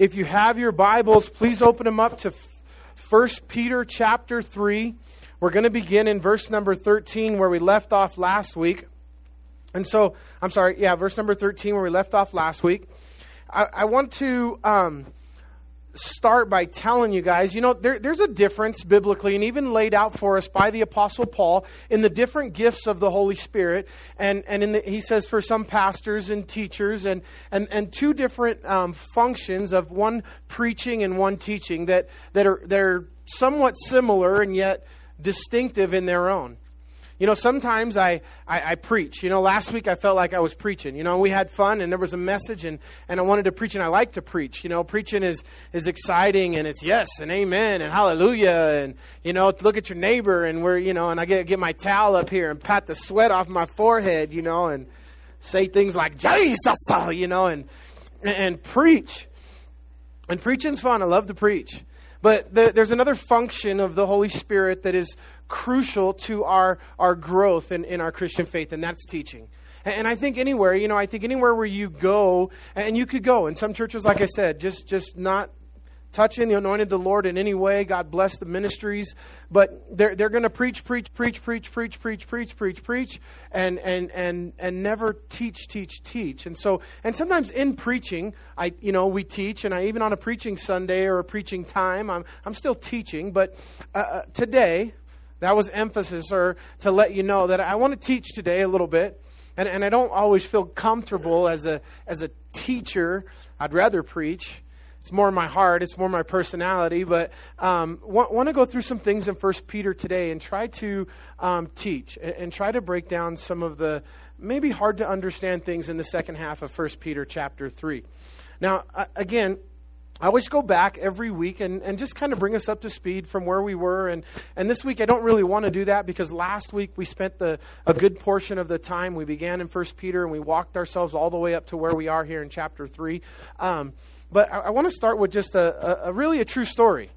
if you have your Bibles, please open them up to 1 Peter chapter 3. We're going to begin in verse number 13 where we left off last week. And so, I'm sorry, yeah, verse number 13 where we left off last week. I, I want to um, start by telling you guys, you know, there, there's a difference biblically and even laid out for us by the Apostle Paul in the different gifts of the Holy Spirit. And, and the, he says for some pastors and teachers and, and, and two different um, functions of one preaching and one teaching that, that are they're somewhat similar and yet distinctive in their own. You know, sometimes I, I, I, preach. You know, last week I felt like I was preaching. You know, we had fun and there was a message and, and I wanted to preach and I like to preach. You know, preaching is, is exciting and it's yes and amen and hallelujah and, you know, look at your neighbor and we're, you know, and I get, get my towel up here and pat the sweat off my forehead, you know, and say things like Jesus, you know, and, and preach. And preaching's fun. I love to preach. But the, there's another function of the Holy Spirit that is crucial to our, our growth in, in our Christian faith, and that's teaching. And, I think anywhere, you know, I think anywhere where you go, and you could go, in some churches, like I said, just, just not touching the anointed the Lord in any way. God bless the ministries. But they're, they're going to preach, preach, preach, preach, preach, preach, preach, preach, preach, and, and, and, and never teach, teach, teach. And so, and sometimes in preaching, I, you know, we teach, and I, even on a preaching Sunday or a preaching time, I'm, I'm still teaching. But uh, uh today, that was emphasis, or to let you know that I want to teach today a little bit. And, and I don't always feel comfortable as a, as a teacher. I'd rather preach. It's more my heart, it's more my personality, but um, want, want to go through some things in First Peter today and try to um, teach and, and try to break down some of the maybe hard to understand things in the second half of First Peter chapter 3. Now, again, I always go back every week and, and just kind of bring us up to speed from where we were. And, and this week I don't really want to do that because last week we spent the, a good portion of the time. We began in 1 Peter and we walked ourselves all the way up to where we are here in chapter 3. Um, but I, I want to start with just a, a, a, really a true story.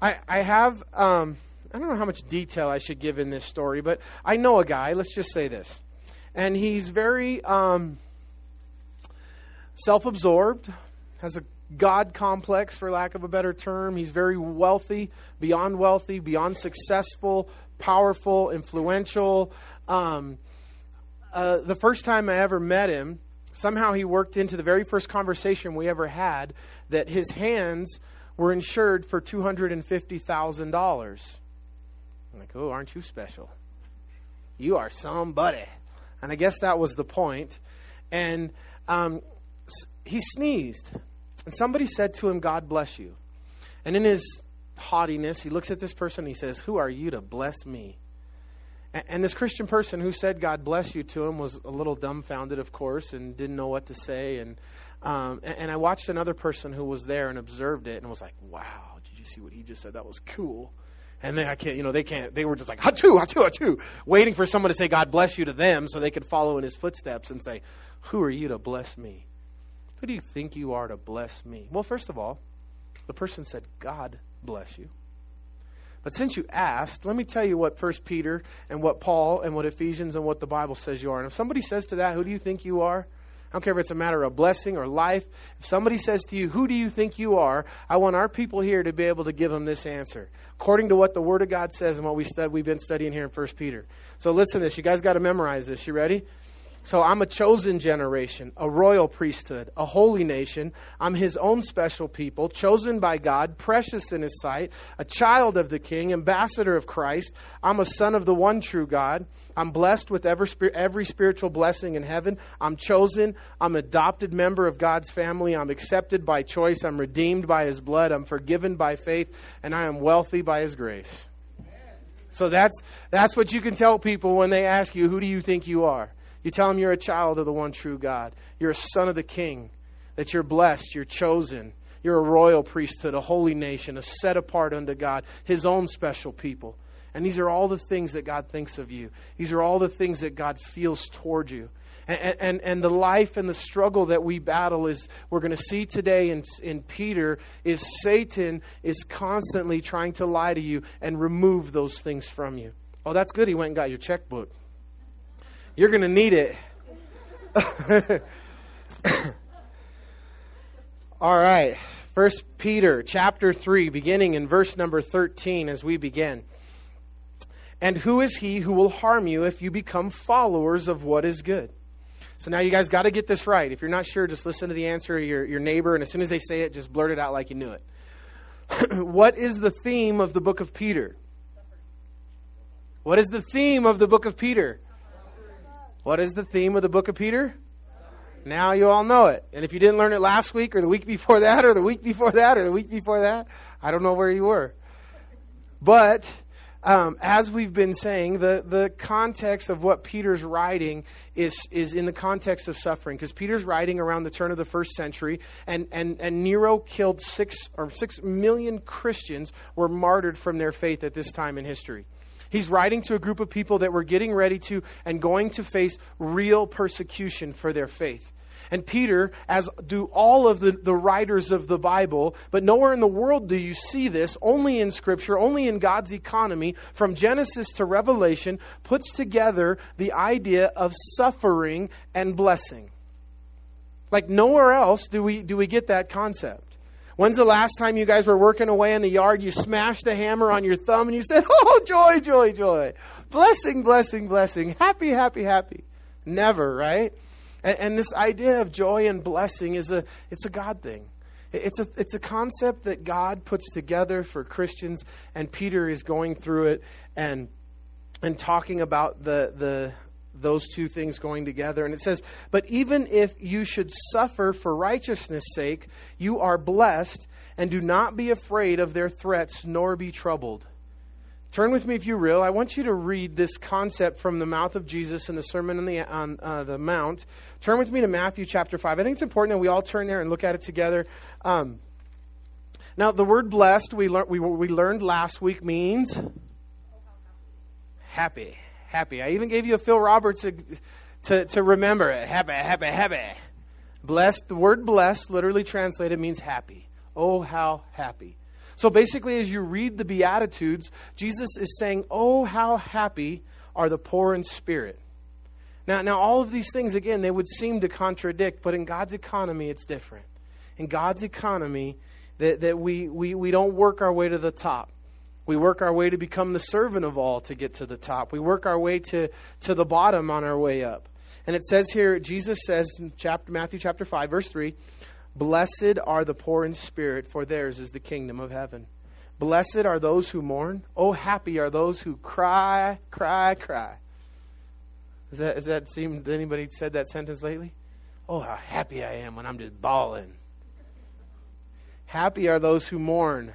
I, I have, um, I don't know how much detail I should give in this story, but I know a guy, let's just say this. And he's very um, self absorbed, has a God complex, for lack of a better term. He's very wealthy, beyond wealthy, beyond successful, powerful, influential. Um, uh, the first time I ever met him, somehow he worked into the very first conversation we ever had that his hands were insured for $250,000. I'm like, oh, aren't you special? You are somebody. And I guess that was the point. And um, he sneezed. And somebody said to him, God bless you. And in his haughtiness, he looks at this person and he says, Who are you to bless me? And this Christian person who said, God bless you to him was a little dumbfounded, of course, and didn't know what to say. And, um, and I watched another person who was there and observed it and was like, wow, did you see what he just said? That was cool. And they, I can't, you know, they can't, they were just like, achoo, achoo, achoo, waiting for someone to say, God bless you to them so they could follow in his footsteps and say, Who are you to bless me? Who do you think you are to bless me? Well, first of all, the person said, God bless you. But since you asked, let me tell you what First Peter and what Paul and what Ephesians and what the Bible says you are. And if somebody says to that, who do you think you are? I don't care if it's a matter of blessing or life. If somebody says to you, Who do you think you are? I want our people here to be able to give them this answer, according to what the Word of God says and what we stud- we've been studying here in First Peter. So listen to this. You guys got to memorize this. You ready? So I'm a chosen generation, a royal priesthood, a holy nation. I'm his own special people, chosen by God, precious in his sight, a child of the king, ambassador of Christ. I'm a son of the one true God. I'm blessed with every, spiritual blessing in heaven. I'm chosen. I'm adopted member of God's family. I'm accepted by choice. I'm redeemed by his blood. I'm forgiven by faith, and I am wealthy by his grace. So that's, that's what you can tell people when they ask you, Who do you think you are? You tell them you're a child of the one true God. You're a son of the king, that you're blessed, you're chosen. You're a royal priesthood, a holy nation, a set apart unto God, his own special people. And these are all the things that God thinks of you. These are all the things that God feels toward you. And, and, and the life and the struggle that we battle is, we're going to see today in, in Peter, is Satan is constantly trying to lie to you and remove those things from you. Oh, that's good. He went and got your checkbook. You're going to need it. All right. First Peter chapter 3 beginning in verse number 13 as we begin. And who is he who will harm you if you become followers of what is good? So now you guys got to get this right. If you're not sure, just listen to the answer of your, your neighbor, and as soon as they say it, just blurt it out like you knew it. what is the theme of the book of Peter? What is the theme of the book of Peter? What is the theme of the book of Peter? Now you all know it. And if you didn't learn it last week or the week before that or the week before that or the week before that, I don't know where you were. But um, as we've been saying, the, the context of what Peter's writing is, is in the context of suffering, because Peter's writing around the turn of the first century, and, and, and Nero killed six or six million Christians were martyred from their faith at this time in history. He's writing to a group of people that were getting ready to and going to face real persecution for their faith. And Peter, as do all of the, the writers of the Bible, but nowhere in the world do you see this, only in Scripture, only in God's economy, from Genesis to Revelation, puts together the idea of suffering and blessing. Like nowhere else do we, do we get that concept. When's the last time you guys were working away in the yard? You smashed the hammer on your thumb and you said, Oh, joy, joy, joy. Blessing, blessing, blessing. Happy, happy, happy. Never, right? And, and this idea of joy and blessing is a, it's a God thing. It's a, it's a concept that God puts together for Christians, and Peter is going through it and, and talking about the, the, those two things going together. And it says, But even if you should suffer for righteousness' sake, you are blessed, and do not be afraid of their threats, nor be troubled. Turn with me, if you will. I want you to read this concept from the mouth of Jesus in the Sermon on the, on, uh, the Mount. Turn with me to Matthew chapter 5. I think it's important that we all turn there and look at it together. Um, now, the word blessed, we, lear- we, we learned last week, means happy. Happy. I even gave you a Phil Robertson to, to, to remember it. Happy, happy, happy. Blessed, the word blessed, literally translated, means happy. Oh, how happy. So basically, as you read the Beatitudes, Jesus is saying, Oh, how happy are the poor in spirit. Now, now, all of these things, again, they would seem to contradict, but in God's economy, it's different. In God's economy, that, that we, we, we don't work our way to the top. We work our way to become the servant of all to get to the top. We work our way to, to the bottom on our way up. And it says here, Jesus says in chapter, Matthew chapter 5, verse 3, Blessed are the poor in spirit, for theirs is the kingdom of heaven. Blessed are those who mourn. Oh, happy are those who cry, cry, cry. Is that, is that seem anybody said that sentence lately? Oh, how happy I am when I'm just bawling. Happy are those who mourn,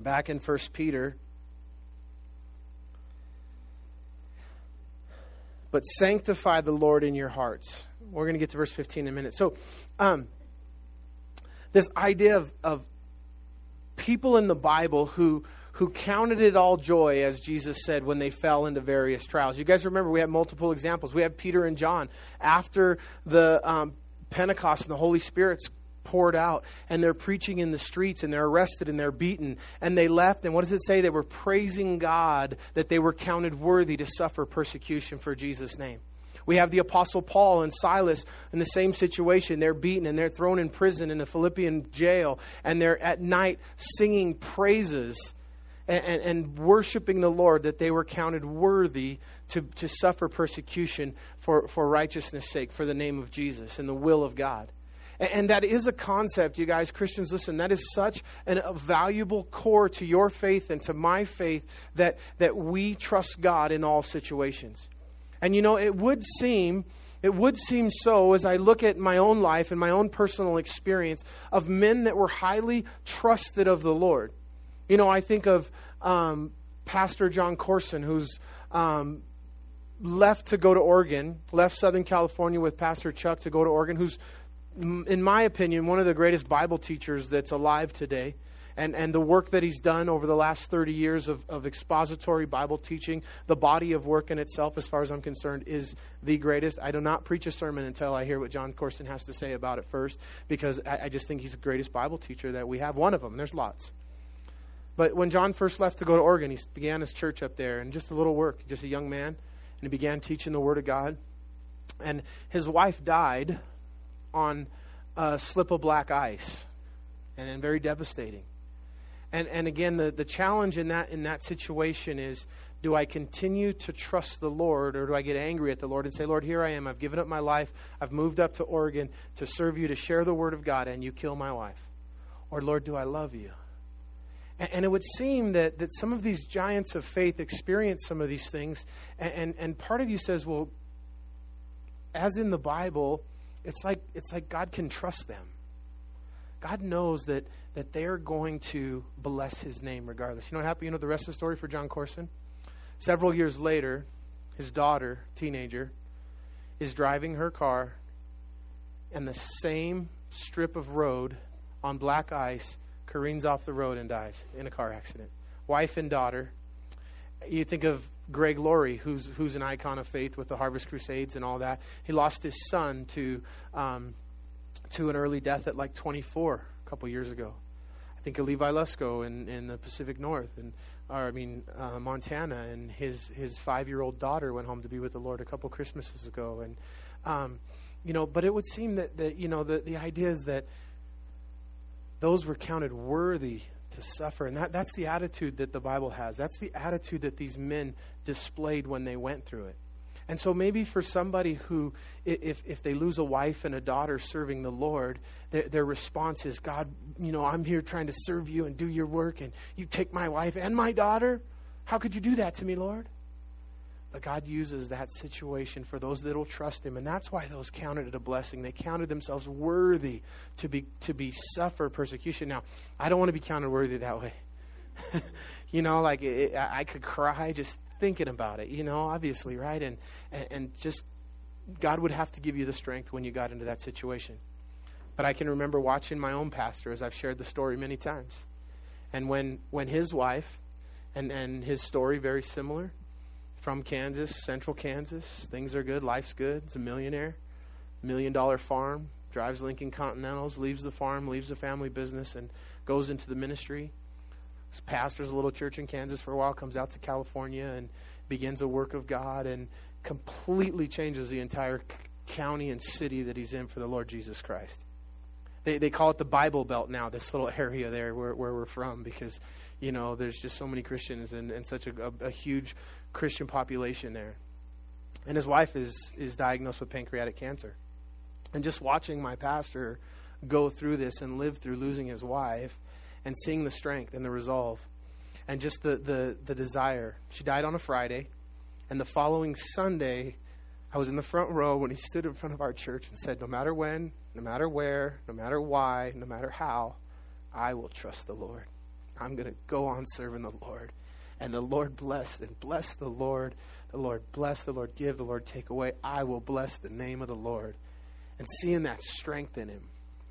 Back in 1 Peter. But sanctify the Lord in your hearts we're going to get to verse 15 in a minute. So, um, this idea of, of people in the Bible who who counted it all joy, as Jesus said, when they fell into various trials. You guys remember we have multiple examples. We have Peter and John after the um, Pentecost and the Holy Spirit's poured out, and they're preaching in the streets, and they're arrested and they're beaten, and they left. And what does it say? They were praising God that they were counted worthy to suffer persecution for Jesus' name. We have the Apostle Paul and Silas in the same situation. They're beaten and they're thrown in prison in a Philippian jail, and they're at night singing praises and, and, and, worshiping the Lord that they were counted worthy to, to suffer persecution for, for righteousness' sake, for the name of Jesus and the will of God. And, that is a concept, you guys, Christians, listen, that is such an, a valuable core to your faith and to my faith that, that we trust God in all situations. And you know, it would seem it would seem so as I look at my own life and my own personal experience of men that were highly trusted of the Lord. You know, I think of um, Pastor Jon Courson, who's um, left to go to Oregon, left Southern California with Pastor Chuck to go to Oregon, who's in my opinion, one of the greatest Bible teachers that's alive today. And, and the work that he's done over the last 30 years of, of expository Bible teaching, the body of work in itself, as far as I'm concerned, is the greatest. I do not preach a sermon until I hear what Jon Courson has to say about it first, because I, I just think he's the greatest Bible teacher that we have. One of them, there's lots. But when Jon first left to go to Oregon, he began his church up there, and just a little work, just a young man, and he began teaching the Word of God. And his wife died on a slip of black ice, and then very devastating. And and again, the, the challenge in that in that situation is do I continue to trust the Lord or do I get angry at the Lord and say, Lord, here I am. I've given up my life. I've moved up to Oregon to serve you, to share the word of God, and you kill my wife? Or, Lord, do I love you? And, and it would seem that, that some of these giants of faith experience some of these things. And, and, and part of you says, well, as in the Bible, it's like, it's like God can trust them. God knows that, that they're going to bless his name regardless. You know what happened? You know the rest of the story for Jon Courson? Several years later, his daughter, teenager, is driving her car, and the same strip of road on black ice careens off the road and dies in a car accident. Wife and daughter. You think of Greg Laurie, who's who's an icon of faith with the Harvest Crusades and all that. He lost his son to um, to an early death at like 24 a couple years ago. I think of Levi Lusko in, in the Pacific North, and or I mean uh, Montana, and his his five year old daughter went home to be with the Lord a couple Christmases ago, and um, you know. But it would seem that that you know the the idea is that those were counted worthy to suffer. And that, that's the attitude that the Bible has. That's the attitude that these men displayed when they went through it. And so maybe for somebody who, if, if they lose a wife and a daughter serving the Lord, their, their response is, God, you know, I'm here trying to serve you and do your work, and you take my wife and my daughter? How could you do that to me, Lord? But God uses that situation for those that will trust Him, and that's why those counted it a blessing. They counted themselves worthy to be to be suffer persecution. Now, I don't want to be counted worthy that way. you know, like it, I could cry just thinking about it. You know, obviously, right? And, and and just God would have to give you the strength when you got into that situation. But I can remember watching my own pastor, as I've shared the story many times, and when when his wife, and and his story very similar from Kansas, central Kansas. Things are good. Life's good. He's a millionaire. Million dollar farm. Drives Lincoln Continentals. Leaves the farm. Leaves the family business and goes into the ministry. Pastors a little church in Kansas for a while. Comes out to California and begins a work of God and completely changes the entire county and city that he's in for the Lord Jesus Christ. They, they call it the Bible Belt now, this little area there where, where we're from, because, you know, there's just so many Christians and, and such a, a, a huge Christian population there. And his wife is, is diagnosed with pancreatic cancer. And just watching my pastor go through this and live through losing his wife and seeing the strength and the resolve and just the, the, the desire. She died on a Friday. And the following Sunday, I was in the front row when he stood in front of our church and said, No matter when, no matter where, no matter why, no matter how, I will trust the Lord. I'm going to go on serving the Lord. And the Lord bless and bless the Lord. The Lord bless, the Lord give, the Lord take away. I will bless the name of the Lord. And seeing that strength in him,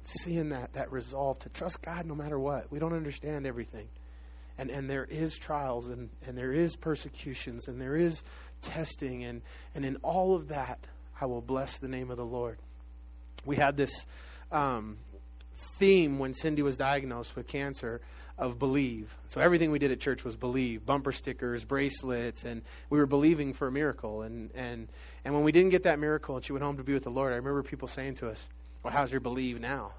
seeing that, that resolve to trust God no matter what. We don't understand everything. And, and there is trials and, and there is persecutions and there is testing. And, and in all of that, I will bless the name of the Lord we had this um, theme when Cindy was diagnosed with cancer of believe. So everything we did at church was believe, bumper stickers, bracelets, and we were believing for a miracle. And and and when we didn't get that miracle and she went home to be with the Lord, I remember people saying to us, "Well, how's your believe now?"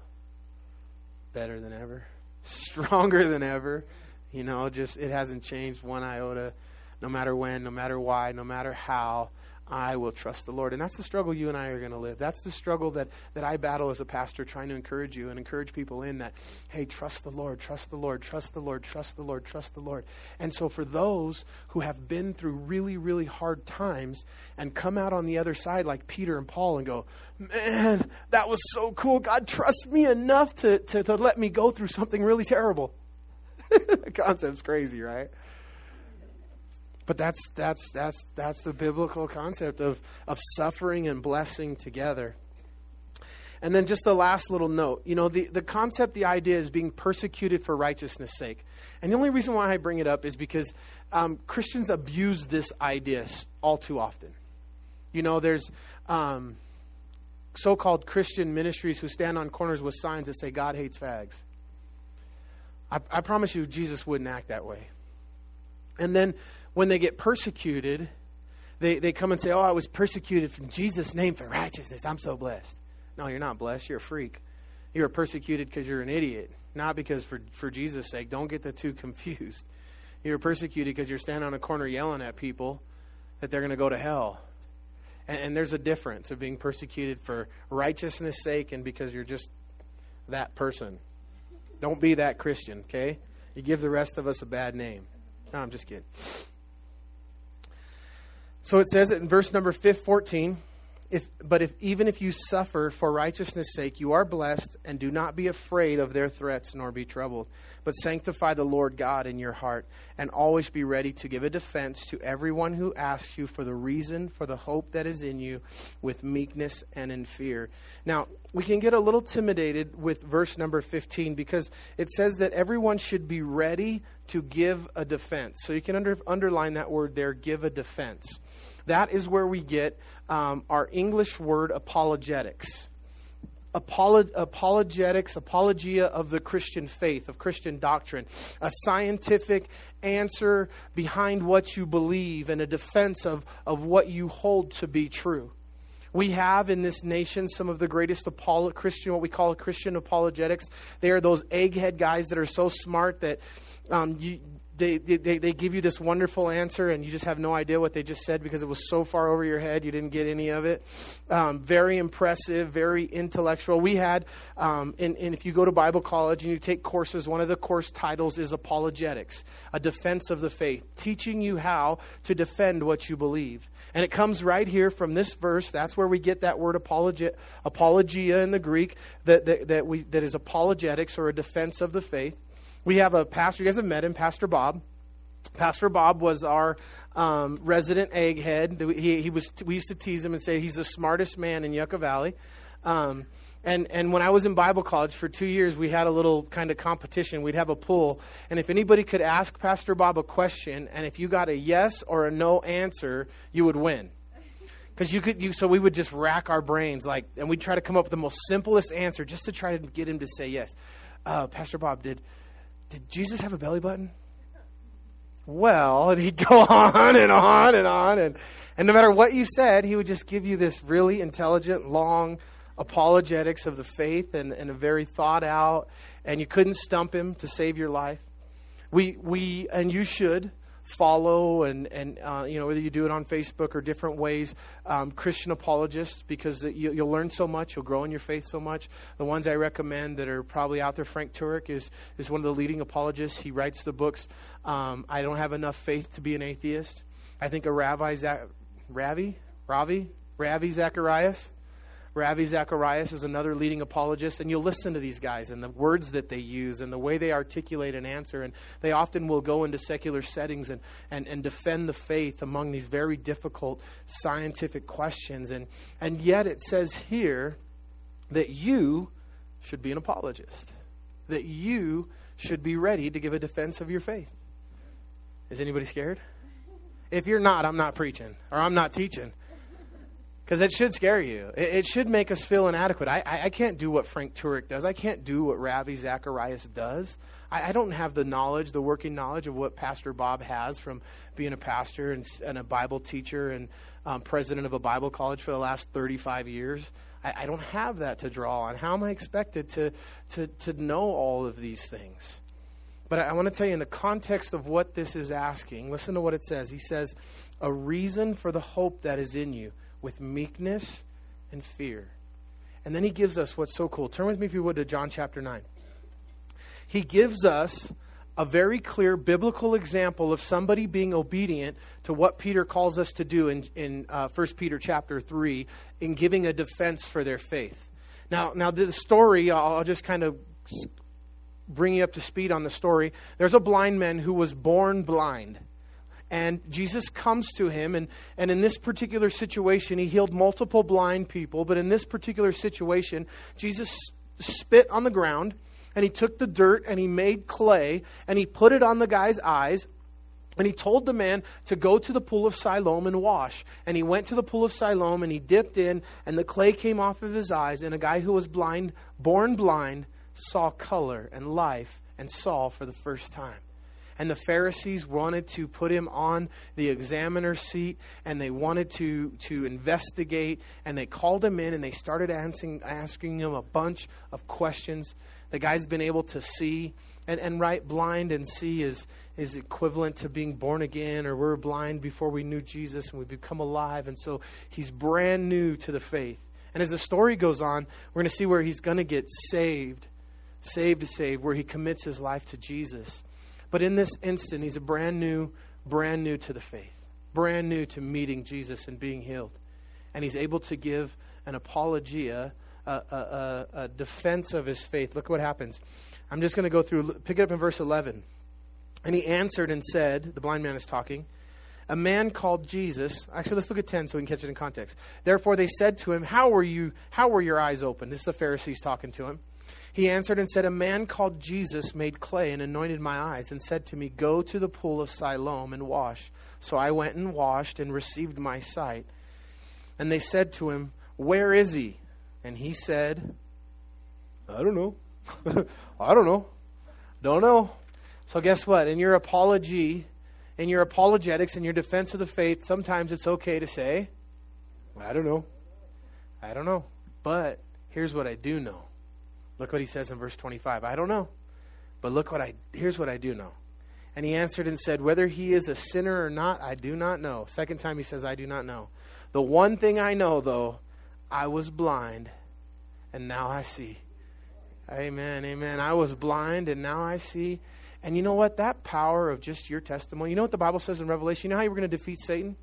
Better than ever, stronger than ever. You know, just it hasn't changed one iota, no matter when, no matter why, no matter how. I will trust the Lord. And that's the struggle you and I are going to live. That's the struggle that, that I battle as a pastor, trying to encourage you and encourage people in that, hey, trust the Lord, trust the Lord, trust the Lord, trust the Lord, trust the Lord. And so for those who have been through really, really hard times and come out on the other side like Peter and Paul and go, man, that was so cool. God trusts me enough to, to, to let me go through something really terrible. the concept's crazy, right? But that's that's that's that's the biblical concept of of suffering and blessing together. And then just the last little note. You know, the, the concept, the idea is being persecuted for righteousness' sake. And the only reason why I bring it up is because um, Christians abuse this idea all too often. You know, there's um, so called Christian ministries who stand on corners with signs that say, God hates fags. I, I promise you, Jesus wouldn't act that way. And then when they get persecuted, they, they come and say, Oh, I was persecuted from Jesus' name for righteousness. I'm so blessed. No, you're not blessed. You're a freak. You're persecuted because you're an idiot, not because for, for Jesus' sake. Don't get the two confused. You're persecuted because you're standing on a corner yelling at people that they're going to go to hell. And, and there's a difference of being persecuted for righteousness' sake and because you're just that person. Don't be that Christian, okay? You give the rest of us a bad name. No, I'm just kidding. So it says it in verse number 14 if, but if even if you suffer for righteousness' sake, you are blessed, and do not be afraid of their threats, nor be troubled. But sanctify the Lord God in your heart, and always be ready to give a defense to everyone who asks you for the reason for the hope that is in you, with meekness and in fear. Now, we can get a little intimidated with verse number 15 because it says that everyone should be ready to give a defense. So you can under, underline that word there, give a defense. That is where we get um, our English word apologetics. Apolog- apologetics, apologia of the Christian faith, of Christian doctrine, a scientific answer behind what you believe and a defense of, of what you hold to be true. We have in this nation some of the greatest apolo- Christian, what we call Christian apologetics. They are those egghead guys that are so smart that um, you, they, they, they give you this wonderful answer and you just have no idea what they just said because it was so far over your head you didn't get any of it. Um, very impressive very intellectual. We had um, and, and if you go to bible college and you take courses one of the course titles is apologetics a defense of the faith teaching you how to defend what you believe. And it comes right here from this verse. That's where we get that word apologia, apologia in the greek that, that, that, we, that is apologetics or a defense of the faith we have a pastor, you guys have met him, Pastor Bob. Pastor Bob was our um, resident egghead. He, he was, we used to tease him and say he's the smartest man in Yucca Valley. Um, and, and when I was in Bible college for two years, we had a little kind of competition. We'd have a pool. And if anybody could ask Pastor Bob a question, and if you got a yes or a no answer, you would win. Because you could, you, so we would just rack our brains, like, and we'd try to come up with the most simplest answer just to try to get him to say yes. Uh, Pastor Bob, did, did Jesus have a belly button? Well, and he'd go on and on and on. And, and no matter what you said, he would just give you this really intelligent, long apologetics of the faith and, and a very thought out. And you couldn't stump him to save your life. We, we and you should follow and, and uh, you know whether you do it on facebook or different ways um, christian apologists because you, will learn so much you'll grow in your faith so much. The ones i recommend that are probably out there frank turek is, is one of the leading apologists. He writes the books. Um, i don't have enough faith to be an atheist. I think a ravi ravi? Ravi? Ravi zacharias Ravi Zacharias is another leading apologist, and you'll listen to these guys and the words that they use and the way they articulate an answer. And they often will go into secular settings and, and, and defend the faith among these very difficult scientific questions. And, and yet it says here that you should be an apologist, that you should be ready to give a defense of your faith. Is anybody scared? If you're not, I'm not preaching or I'm not teaching because it should scare you. It, it, should make us feel inadequate. I, I, I, can't do what Frank Turek does. I can't do what Ravi Zacharias does. I, I, don't have the knowledge, the working knowledge of what Pastor Bob has from being a pastor and, and a Bible teacher and um, president of a Bible college for the last 35 years. I, don't have that to draw on. How am I expected to, to, to know all of these things? But I want to tell you, in the context of what this is asking, listen to what it says. He says, A reason for the hope that is in you with meekness and fear. And then he gives us what's so cool. Turn with me, if you would, to John chapter 9. He gives us a very clear biblical example of somebody being obedient to what Peter calls us to do in, in uh, 1 Peter chapter 3 in giving a defense for their faith. Now, now the story, I'll, I'll just kind of bring you up to speed on the story. There's a blind man who was born blind And Jesus comes to him, and, and in this particular situation, he healed multiple blind people. But in this particular situation, Jesus spit on the ground, and he took the dirt, and he made clay, and he put it on the guy's eyes, and he told the man to go to the pool of Siloam and wash. And he went to the pool of Siloam and he dipped in, and the clay came off of his eyes. And a guy who was blind, born blind, saw color and life and saw for the first time. And the Pharisees wanted to put him on the examiner's seat and they wanted to, to investigate. And they called him in and they started asking, asking him a bunch of questions. The guy's been able to see. And, and right, blind and see is, is equivalent to being born again, or we're blind before we knew Jesus and we become alive. And so he's brand new to the faith. And as the story goes on, we're going to see where he's going to get saved, saved to save, where he commits his life to Jesus. But in this instant, he's a brand new, brand new to the faith, brand new to meeting Jesus and being healed. And he's able to give an apologia, a, a, a, defense of his faith. Look what happens. I'm just going to go through, pick it up in verse 11. And he answered and said, the blind man is talking, a man called Jesus. Actually, let's look at 10 so we can catch it in context. Therefore, they said to him, How were you, how were your eyes open? This is the Pharisees talking to him. He answered and said, A man called Jesus made clay and anointed my eyes and said to me, Go to the pool of Siloam and wash. So I went and washed and received my sight. And they said to him, Where is he? And he said, I don't know. I don't know. Don't know. So, guess what? In your apology, in your apologetics, in your defense of the faith, sometimes it's okay to say, I don't know. I don't know. But here's what I do know. Look what he says in verse 25. I don't know. But look what I here's what I do know. And he answered and said, Whether he is a sinner or not, I do not know. Second time he says, I do not know. The one thing I know, though, I was blind, and now I see. Amen, amen. I was blind, and now I see. And you know what? That power of just your testimony, you know what the Bible says in Revelation? You know how you were going to defeat Satan?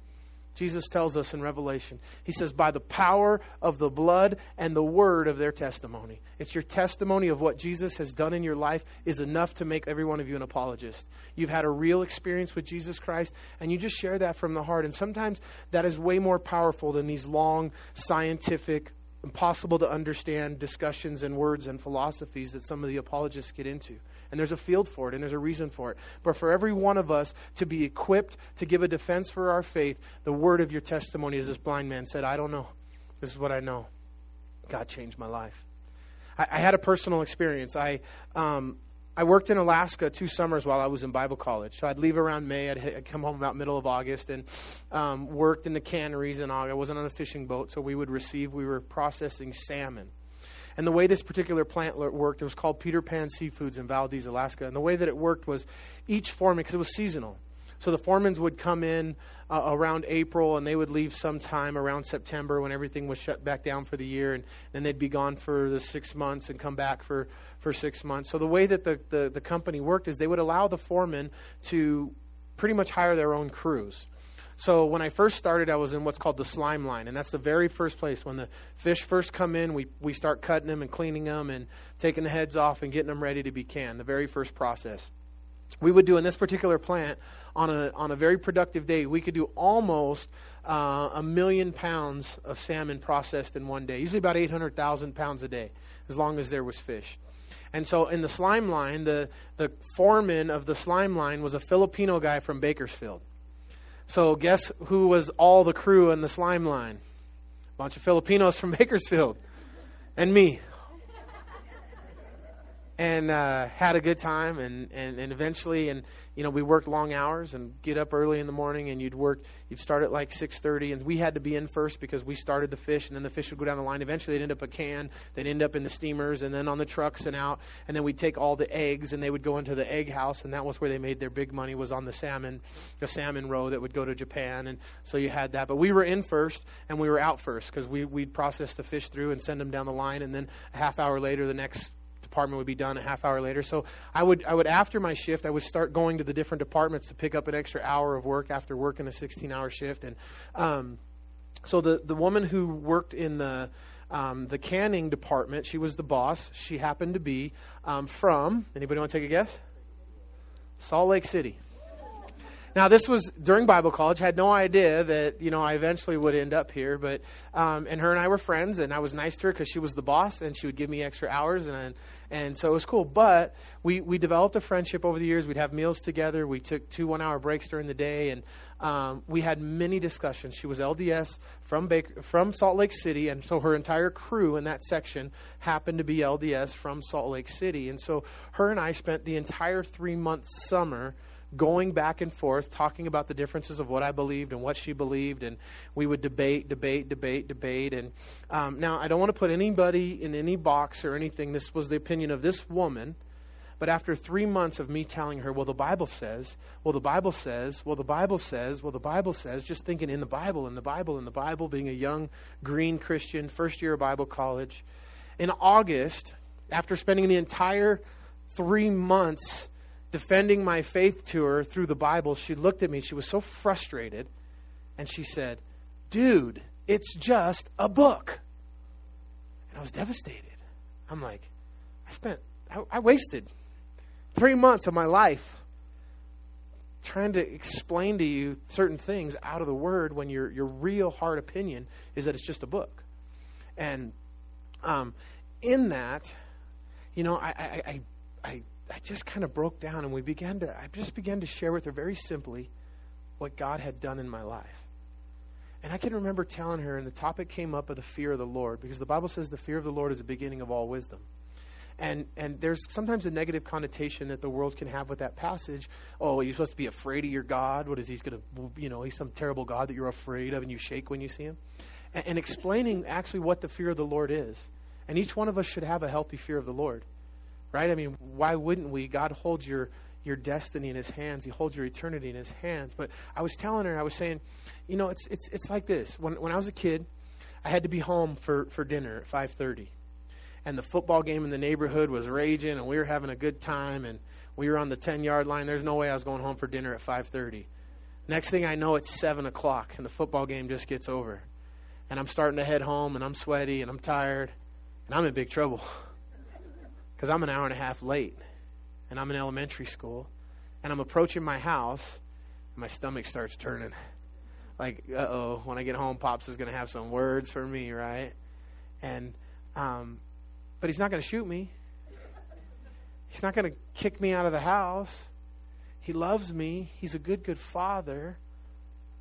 Jesus tells us in Revelation. He says, by the power of the blood and the word of their testimony. It's your testimony of what Jesus has done in your life is enough to make every one of you an apologist. You've had a real experience with Jesus Christ, and you just share that from the heart. And sometimes that is way more powerful than these long scientific impossible to understand discussions and words and philosophies that some of the apologists get into. And there's a field for it and there's a reason for it. But for every one of us to be equipped to give a defense for our faith, the word of your testimony, as this blind man said, I don't know. This is what I know. God changed my life. I, I had a personal experience. I, um, I worked in Alaska two summers while I was in Bible college. So I'd leave around May. I'd, I'd come home about middle of August and um, worked in the canneries in August. I wasn't on a fishing boat, so we would receive. We were processing salmon. And the way this particular plant worked, it was called Peter Pan Seafoods in Valdez, Alaska. And the way that it worked was each foreman, because it was seasonal, so the foremans would come in uh, around April and they would leave sometime around September when everything was shut back down for the year. And then they'd be gone for the six months and come back for, for six months. So the way that the, the, the company worked is they would allow the foreman to pretty much hire their own crews. So when I first started, I was in what's called the slime line, and that's the very first place. When the fish first come in, we, we start cutting them and cleaning them and taking the heads off and getting them ready to be canned, the very first process we would do in this particular plant on a, on a very productive day, we could do almost uh, a million pounds of salmon processed in one day, usually about 800,000 pounds a day, as long as there was fish. And so in the slime line, the, the foreman of the slime line was a Filipino guy from Bakersfield. So guess who was all the crew in the slime line? A bunch of Filipinos from Bakersfield. And me and uh, had a good time and, and, and eventually and you know we worked long hours and get up early in the morning and you'd work you'd start at like 6.30 and we had to be in first because we started the fish and then the fish would go down the line. Eventually they'd end up a can they'd end up in the steamers and then on the trucks and out and then we'd take all the eggs and they would go into the egg house and that was where they made their big money was on the salmon the salmon roe that would go to japan and so you had that. But we were in first and we were out first because we, we'd process the fish through and send them down the line and then a half hour later the next department would be done a half hour later. So I would, I would after my shift, I would start going to the different departments to pick up an extra hour of work after working a 16 hour shift. And um, so the, the woman who worked in the, um, the canning department, she was the boss. She happened to be um, from, anybody want to take a guess? Salt Lake City. Now, this was during Bible college. Had no idea that you know I eventually would end up here. But um, and her and I were friends, and I was nice to her because she was the boss, and she would give me extra hours, and and so it was cool. But we we developed a friendship over the years. We'd have meals together. We took two one hour breaks during the day, and um, we had many discussions. She was LDS from Baker, from Salt Lake City, and so her entire crew in that section happened to be LDS from Salt Lake City, and so her and I spent the entire three month summer going back and forth, talking about the differences of what I believed and what she believed, and we would debate, debate, debate, debate. And um, now, I don't want to put anybody in any box or anything. This was the opinion of this woman. But after three months of me telling her, well, the Bible says, well, the Bible says, well, the Bible says, well, the Bible says, just thinking in the Bible, in the Bible, in the Bible, being a young green Christian, first year of Bible college. In August, after spending the entire three months defending my faith to her through the Bible, she looked at me. She was so frustrated. And she said, Dude, it's just a book. And I was devastated. I'm like, I spent, I, I wasted three months of my life trying to explain to you certain things out of the Word when your, your real hard opinion is that it's just a book. And um, in that, you know, I, I, I, I I just kind of broke down and we began to, I just began to share with her very simply what God had done in my life. And I can remember telling her, and the topic came up of the fear of the Lord, because the Bible says the fear of the Lord is the beginning of all wisdom. And and there's sometimes a negative connotation that the world can have with that passage. Oh, you're supposed to be afraid of your God. What is he's going to, you know, he's some terrible God that you're afraid of and you shake when you see him. And, and explaining actually what the fear of the Lord is. And each one of us should have a healthy fear of the Lord right? I mean, why wouldn't we? God holds your your destiny in his hands. He holds your eternity in his hands. But I was telling her, I was saying, you know, it's it's it's like this. When when I was a kid, I had to be home for, for dinner at five thirty. And the football game in the neighborhood was raging and we were having a good time and we were on the ten yard line. There's no way I was going home for dinner at five thirty. Next thing I know it's seven o'clock and the football game just gets over. And I'm starting to head home and I'm sweaty and I'm tired and I'm in big trouble. because I'm an hour and a half late and I'm in elementary school and I'm approaching my house and my stomach starts turning. Like, uh oh, when I get home, Pops is going to have some words for me, right? And, um, but he's not going to shoot me. He's not going to kick me out of the house. He loves me. He's a good, good father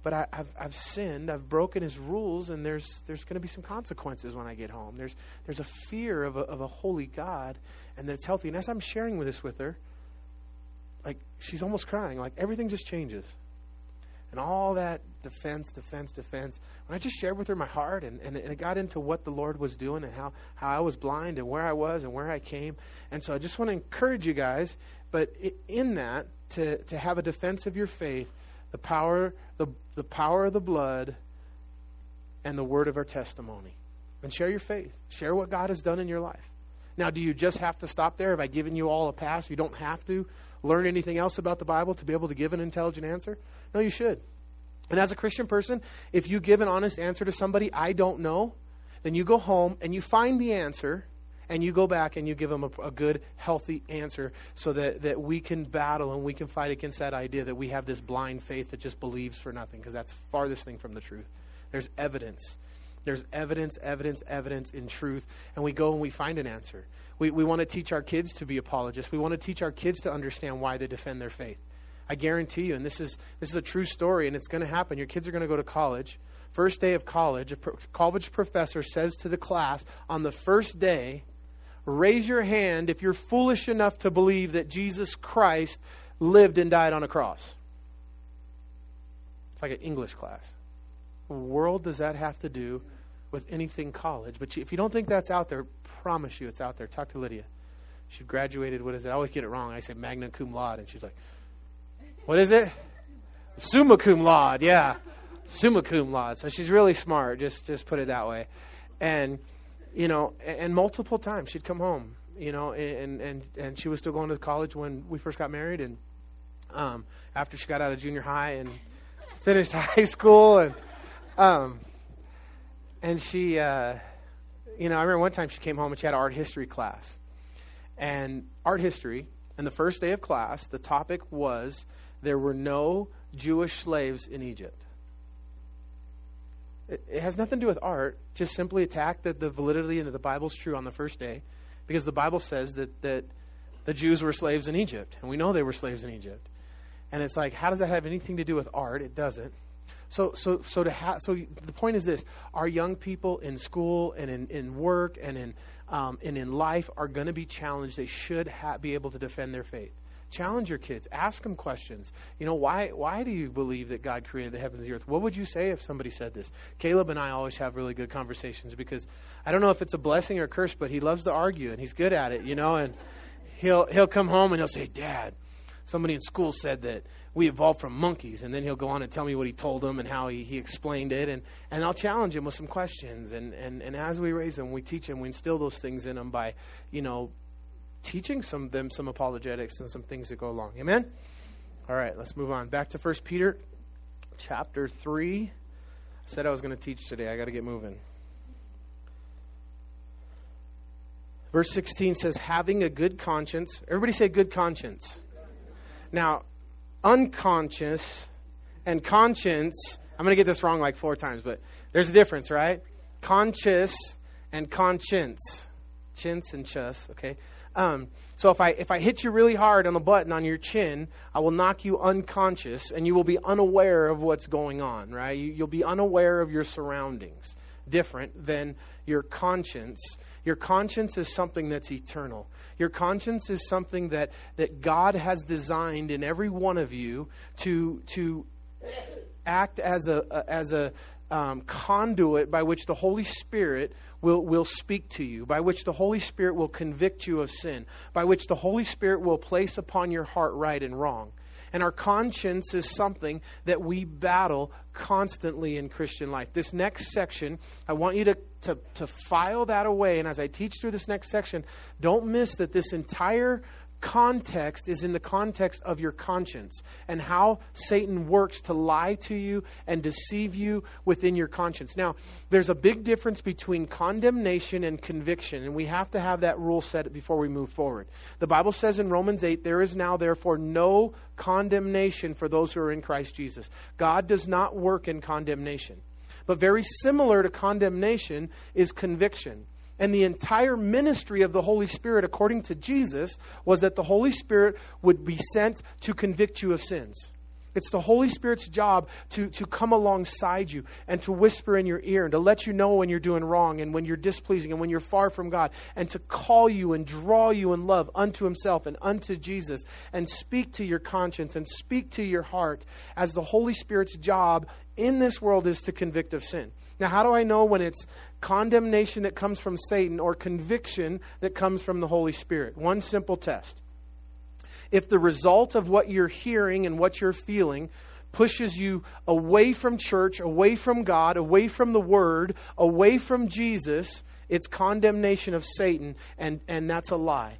but I, have I've sinned. I've broken his rules, and there's there's going to be some consequences when I get home. There's there's a fear of a, of a holy God, and that it's healthy. And as I'm sharing with this with her, like she's almost crying. Like everything just changes, and all that defense, defense, defense. When I just shared with her my heart, and, and, and it got into what the Lord was doing, and how how I was blind, and where I was, and where I came. And so I just want to encourage you guys, but in that to to have a defense of your faith the power, the, the power of the blood, and the word of our testimony. And share your faith. Share what God has done in your life. Now, do you just have to stop there? Have I given you all a pass? You don't have to learn anything else about the Bible to be able to give an intelligent answer? No, you should. And as a Christian person, if you give an honest answer to somebody, I don't know, then you go home and you find the answer and you go back and you give them a, a, good, healthy answer so that, that we can battle and we can fight against that idea that we have this blind faith that just believes for nothing, because that's farthest thing from the truth. There's evidence. There's evidence, evidence, evidence in truth, and we go and we find an answer. We, we want to teach our kids to be apologists. We want to teach our kids to understand why they defend their faith. I guarantee you, and this is, this is a true story, and it's going to happen. Your kids are going to go to college. First day of college, a college professor says to the class on the first day, Raise your hand if you're foolish enough to believe that Jesus Christ lived and died on a cross. It's like an English class. What world does that have to do with anything college? But if you don't think that's out there, promise you it's out there. Talk to Lydia. She graduated, what is it? I always get it wrong. I say magna cum laude, and she's like, what is it? Summa cum laude, yeah. Summa cum laude. So she's really smart, just, just put it that way. And you know, and multiple times she'd come home, you know, and and and she was still going to college when we first got married, and um, after she got out of junior high and finished high school, and um, and she, uh, you know, I remember one time she came home and she had an art history class, and art history And the first day of class, the topic was there were no Jewish slaves in Egypt. It, has nothing to do with art. Just simply attack that the validity and that the Bible's true on the first day, because the Bible says that that the Jews were slaves in Egypt, and we know they were slaves in Egypt. And it's like, how does that have anything to do with art? It doesn't. So, so, so to have, so the point is this: our young people in school and in, in work and in um, and in life are going to be challenged. They should ha- be able to defend their faith. Challenge your kids. Ask them questions. You know, why, why do you believe that God created the heavens and the earth? What would you say if somebody said this? Caleb and I always have really good conversations because I don't know if it's a blessing or a curse, but he loves to argue and he's good at it, you know, and he'll, he'll come home and he'll say, Dad, somebody in school said that we evolved from monkeys and then he'll go on and tell me what he told them and how he, he explained it and, and i'll challenge him with some questions and, and, and as we raise them we teach him we instill those things in them by you know teaching some them some apologetics and some things that go along. Amen. All right, let's move on. Back to First Peter, chapter three. I said I was going to teach today. I got to get moving. Verse 16 says, having a good conscience. Everybody say good conscience. Now, unconscious and conscience, I'm going to get this wrong like four times, but there's a difference, right? Conscious and conscience. Chins and chus, okay? Um, so if I if I hit you really hard on the button on your chin, I will knock you unconscious, and you will be unaware of what's going on. Right? You, you'll be unaware of your surroundings. Different than your conscience. Your conscience is something that's eternal. Your conscience is something that that God has designed in every one of you to to act as a, as a um, conduit by which the Holy Spirit will, will speak to you, by which the Holy Spirit will convict you of sin, by which the Holy Spirit will place upon your heart right and wrong. And our conscience is something that we battle constantly in Christian life. This next section, I want you to, to, to file that away. And as I teach through this next section, don't miss that this entire context is in the context of your conscience and how Satan works to lie to you and deceive you within your conscience. Now, there's a big difference between condemnation and conviction, and we have to have that rule set before we move forward. The Bible says in Romans 8, there is now therefore no condemnation for those who are in Christ Jesus. God does not work in condemnation. But very similar to condemnation is conviction. And the entire ministry of the Holy Spirit, according to Jesus, was that the Holy Spirit would be sent to convict you of sins. It's the Holy Spirit's job to, to come alongside you and to whisper in your ear and to let you know when you're doing wrong and when you're displeasing and when you're far from God and to call you and draw you in love unto Himself and unto Jesus and speak to your conscience and speak to your heart as the Holy Spirit's job in this world is to convict of sin. Now, how do I know when it's condemnation that comes from Satan or conviction that comes from the Holy Spirit? One simple test. If the result of what you're hearing and what you're feeling pushes you away from church, away from God, away from the Word, away from Jesus, it's condemnation of Satan, and, and that's a lie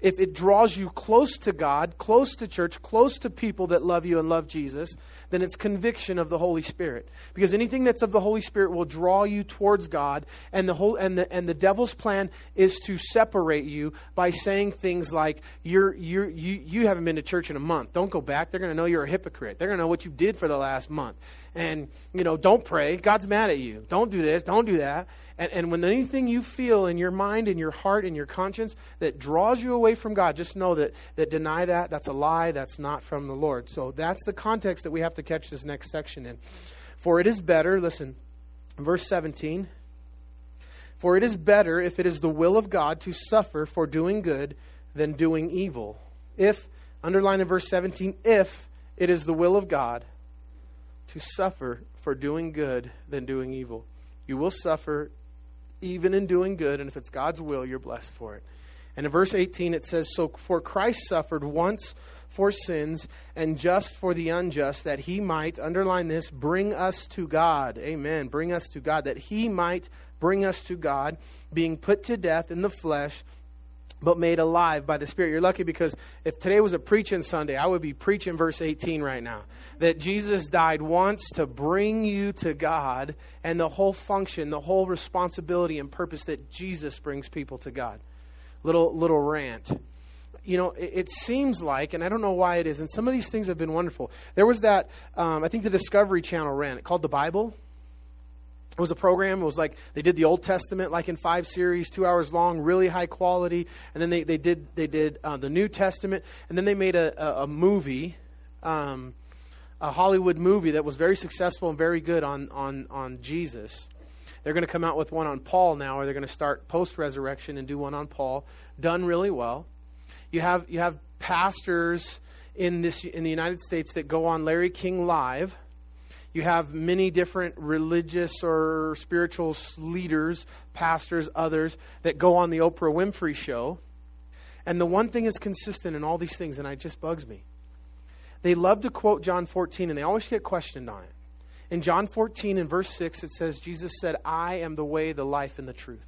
if it draws you close to God, close to church, close to people that love you and love Jesus, then it's conviction of the Holy Spirit. Because anything that's of the Holy Spirit will draw you towards God, and the whole and the and the devil's plan is to separate you by saying things like you're you're you you haven't been to church in a month. Don't go back. They're going to know you're a hypocrite. They're going to know what you did for the last month. And you know, don't pray. God's mad at you. Don't do this. Don't do that. And, and when anything you feel in your mind, in your heart, in your conscience that draws you away from God, just know that, that deny that. That's a lie. That's not from the Lord. So that's the context that we have to catch this next section in. For it is better, listen, verse 17. For it is better, if it is the will of God, to suffer for doing good than doing evil. If, underline in verse 17, if it is the will of God to suffer for doing good than doing evil. You will suffer even in doing good, and if it's God's will, you're blessed for it. And in verse 18, it says, So for Christ suffered once for sins, and just for the unjust, that he might, underline this, bring us to God. Amen. Bring us to God. That he might bring us to God, being put to death in the flesh but made alive by the Spirit. You're lucky because if today was a preaching Sunday, I would be preaching verse 18 right now. That Jesus died once to bring you to God, and the whole function, the whole responsibility and purpose that Jesus brings people to God. Little little rant. you know, it, it, seems like, and I don't know why it is, and some of these things have been wonderful. There was that, um, I think the Discovery Channel ran it called The Bible. It was a program. It was like they did the Old Testament like in five series, two hours long, really high quality, and then they, they did they did uh, the New Testament, and then they made a, a, a movie, um, a Hollywood movie that was very successful and very good on on on Jesus. They're going to come out with one on Paul now, or they're going to start post resurrection and do one on Paul. Done really well. You have you have pastors in this in the United States that go on Larry King Live. You have many different religious or spiritual leaders, pastors, others that go on the Oprah Winfrey show. And the one thing is consistent in all these things, and it just bugs me. They love to quote John 14, and they always get questioned on it. In John 14, in verse 6, it says, Jesus said, I am the way, the life, and the truth.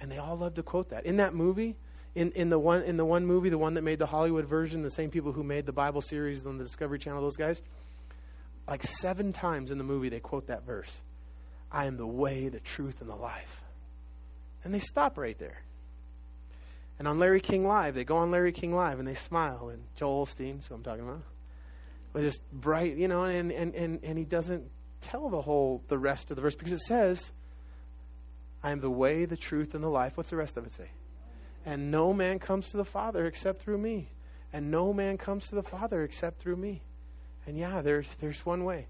And they all love to quote that. In that movie, in, in the one in the one movie, the one that made the Hollywood version, the same people who made the Bible series on the Discovery Channel, those guys, like seven times in the movie they quote that verse. I am the way, the truth, and the life. And they stop right there. And on Larry King Live, they go on Larry King Live and they smile. And Joel Osteen, who I'm talking about, with this bright, you know, and, and, and, and he doesn't tell the whole, the rest of the verse because it says, I am the way, the truth, and the life. What's the rest of it say? And no man comes to the Father except through me. And no man comes to the Father except through me. And yeah, there's there's one way.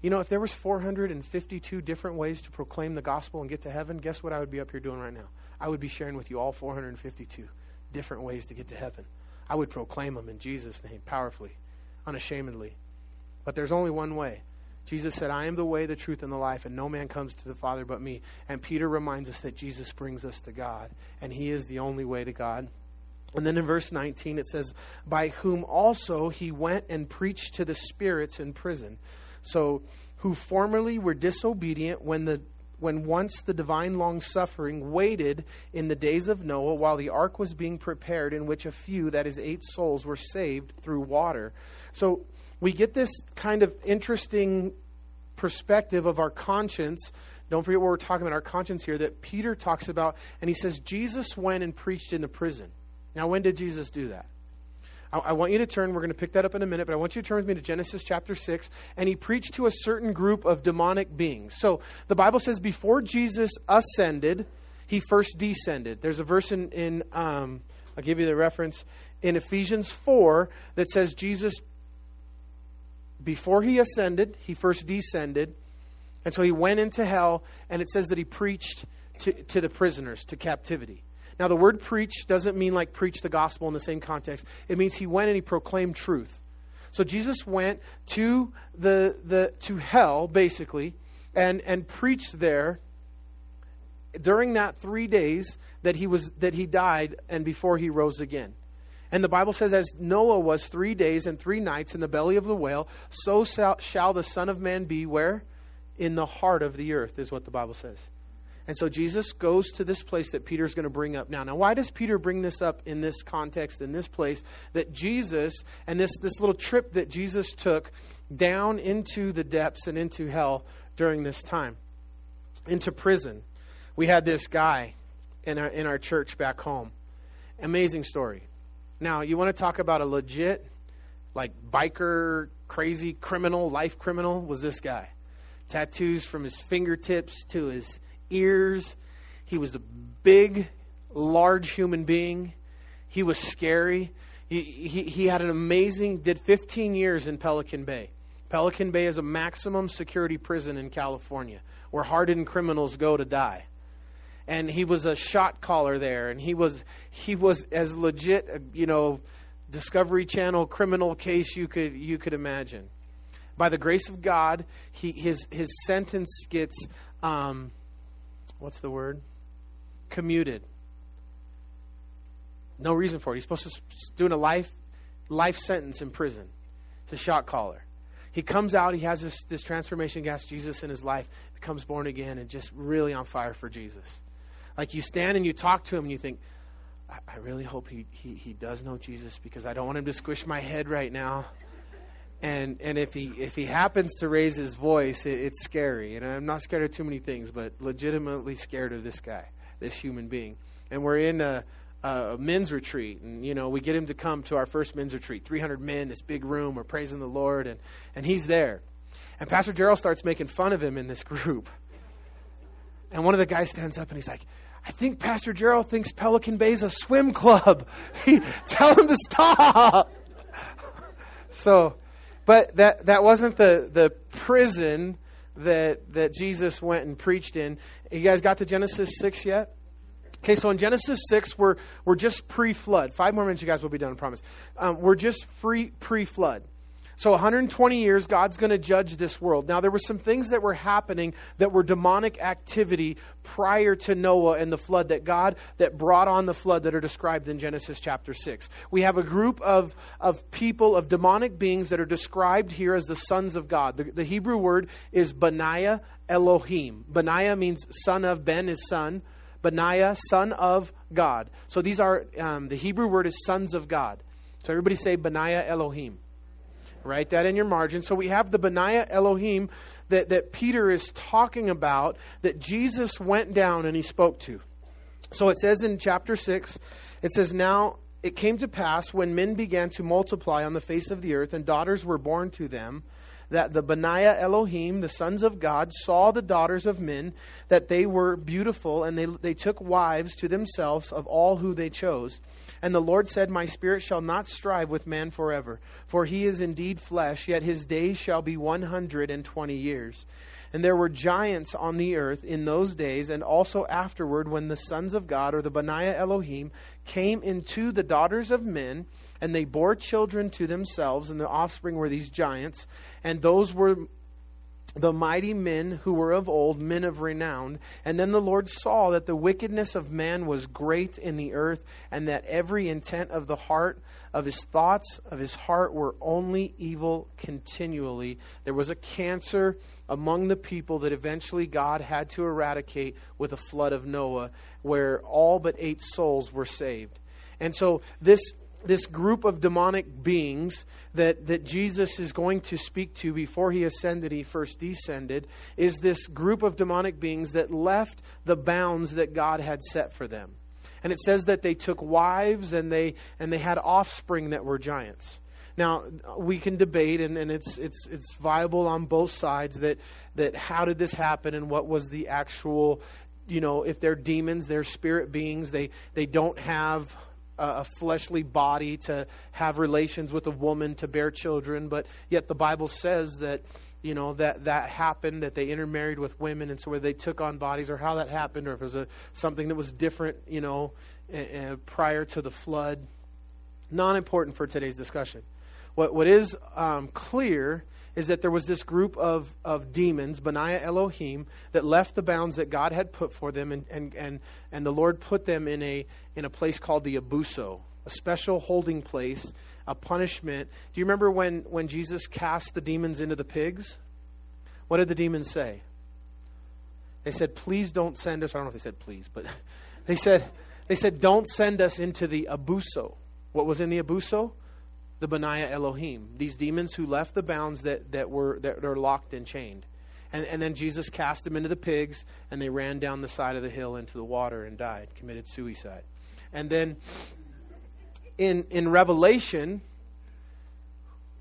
You know, if there was 452 different ways to proclaim the gospel and get to heaven, guess what I would be up here doing right now? I would be sharing with you all 452 different ways to get to heaven. I would proclaim them in Jesus' name powerfully, unashamedly. But there's only one way. Jesus said, I am the way, the truth, and the life, and no man comes to the Father but me. And Peter reminds us that Jesus brings us to God, and he is the only way to God. And then in verse 19 it says, By whom also he went and preached to the spirits in prison. So, who formerly were disobedient when the when once the divine long suffering waited in the days of Noah while the ark was being prepared, in which a few, that is, eight souls, were saved through water. So we get this kind of interesting perspective of our conscience. Don't forget what we're talking about, our conscience here, that Peter talks about, and he says Jesus went and preached in the prison. Now, when did Jesus do that? I, I want you to turn, we're going to pick that up in a minute, but I want you to turn with me to Genesis chapter 6. And he preached to a certain group of demonic beings. So the Bible says before Jesus ascended, he first descended. There's a verse in, in um, I'll give you the reference, in Ephesians 4 that says Jesus, before he ascended, he first descended. And so he went into hell, and it says that he preached to, to the prisoners, to captivity. Now, the word preach doesn't mean like preach the gospel in the same context. It means he went and he proclaimed truth. So Jesus went to the, the to hell basically and and preached there during that 3 days that he was that he died and before he rose again. And the Bible says, as Noah was three days and three nights in the belly of the whale, so shall the Son of Man be where? In the heart of the earth, is what the Bible says. And so Jesus goes to this place that Peter's going to bring up now. Now, why does Peter bring this up in this context, in this place? That Jesus, and this, this little trip that Jesus took down into the depths and into hell during this time, into prison. We had this guy in our, in our church back home. Amazing story. Now, you want to talk about a legit, like biker, crazy criminal, life criminal? Was this guy. Tattoos from his fingertips to his ears. He was a big, large human being. He was scary. He, he, he had an amazing, did 15 years in Pelican Bay. Pelican Bay is a maximum security prison in California where hardened criminals go to die. And he was a shot caller there, and he was he was as legit, you know, Discovery Channel criminal case you could you could imagine. By the grace of God, he his his sentence gets um, what's the word? Commuted. No reason for it. He's supposed to doing a life life sentence in prison. It's a shot caller. He comes out, he has this, this transformation against Jesus in his life, becomes born again, and just really on fire for Jesus. Like you stand and you talk to him and you think, I, I really hope he, he, he does know Jesus because I don't want him to squish my head right now and and if he if he happens to raise his voice, it, it's scary. And I'm not scared of too many things, but legitimately scared of this guy, this human being. And we're in a a men's retreat, and you know we get him to come to our first men's retreat. 300 men, this big room, we're praising the Lord, and and he's there, and Pastor Gerald starts making fun of him in this group, and one of the guys stands up and he's like. I think Pastor Gerald thinks Pelican Bay is a swim club. Tell him to stop. so, but that that wasn't the the prison that that Jesus went and preached in. You guys got to Genesis six yet? Okay, so in Genesis 6, we're, we're just pre flood. Five more minutes, you guys will be done, I promise. Um, we're just free pre flood. So 120 years, God's going to judge this world. Now, there were some things that were happening that were demonic activity prior to Noah and the flood that God that brought on the flood that are described in Genesis chapter 6. We have a group of, of people, of demonic beings that are described here as the sons of God. The, the Hebrew word is Benaiah Elohim. Benaiah means son of, Ben is son. Benaiah, son of God. So these are, um, the Hebrew word is sons of God. So everybody say Benaiah Elohim. Write that in your margin. So we have the Benaiah Elohim that, that Peter is talking about that Jesus went down and he spoke to. So it says in chapter 6, it says, Now it came to pass when men began to multiply on the face of the earth and daughters were born to them that the Benaiah Elohim, the sons of God, saw the daughters of men, that they were beautiful, and they, they took wives to themselves of all who they chose. And the Lord said, My spirit shall not strive with man forever, for he is indeed flesh, yet his days shall be one hundred and twenty years. And there were giants on the earth in those days, and also afterward, when the sons of God, or the Benaiah Elohim, came into the daughters of men, and they bore children to themselves, and the offspring were these giants, and those were the mighty men who were of old, men of renown. And then the Lord saw that the wickedness of man was great in the earth, and that every intent of the heart, of his thoughts, of his heart, were only evil continually. There was a cancer among the people that eventually God had to eradicate with a flood of Noah, where all but eight souls were saved. And so this this group of demonic beings that, that Jesus is going to speak to before he ascended, he first descended, is this group of demonic beings that left the bounds that God had set for them. And it says that they took wives and they, and they had offspring that were giants. Now we can debate, and, and it's it's it's viable on both sides that that how did this happen and what was the actual, you know, if they're demons, they're spirit beings, they they don't have a fleshly body to have relations with a woman to bear children, but yet the Bible says that you know that that happened that they intermarried with women and so where they took on bodies or how that happened or if it was a, something that was different you know prior to the flood. Not important for today's discussion. What what is um, clear is that there was this group of, of demons, Benaiah Elohim, that left the bounds that God had put for them, and, and, and, and the Lord put them in a, in a place called the Abuso, a special holding place, a punishment. Do you remember when, when Jesus cast the demons into the pigs? What did the demons say? They said, Please don't send us. I don't know if they said please, but they said, they said, Don't send us into the Abuso. What was in the Abuso? The Benaiah Elohim, these demons who left the bounds that, that were that are locked and chained. And, and then Jesus cast them into the pigs, and they ran down the side of the hill into the water and died, committed suicide. And then in, in Revelation,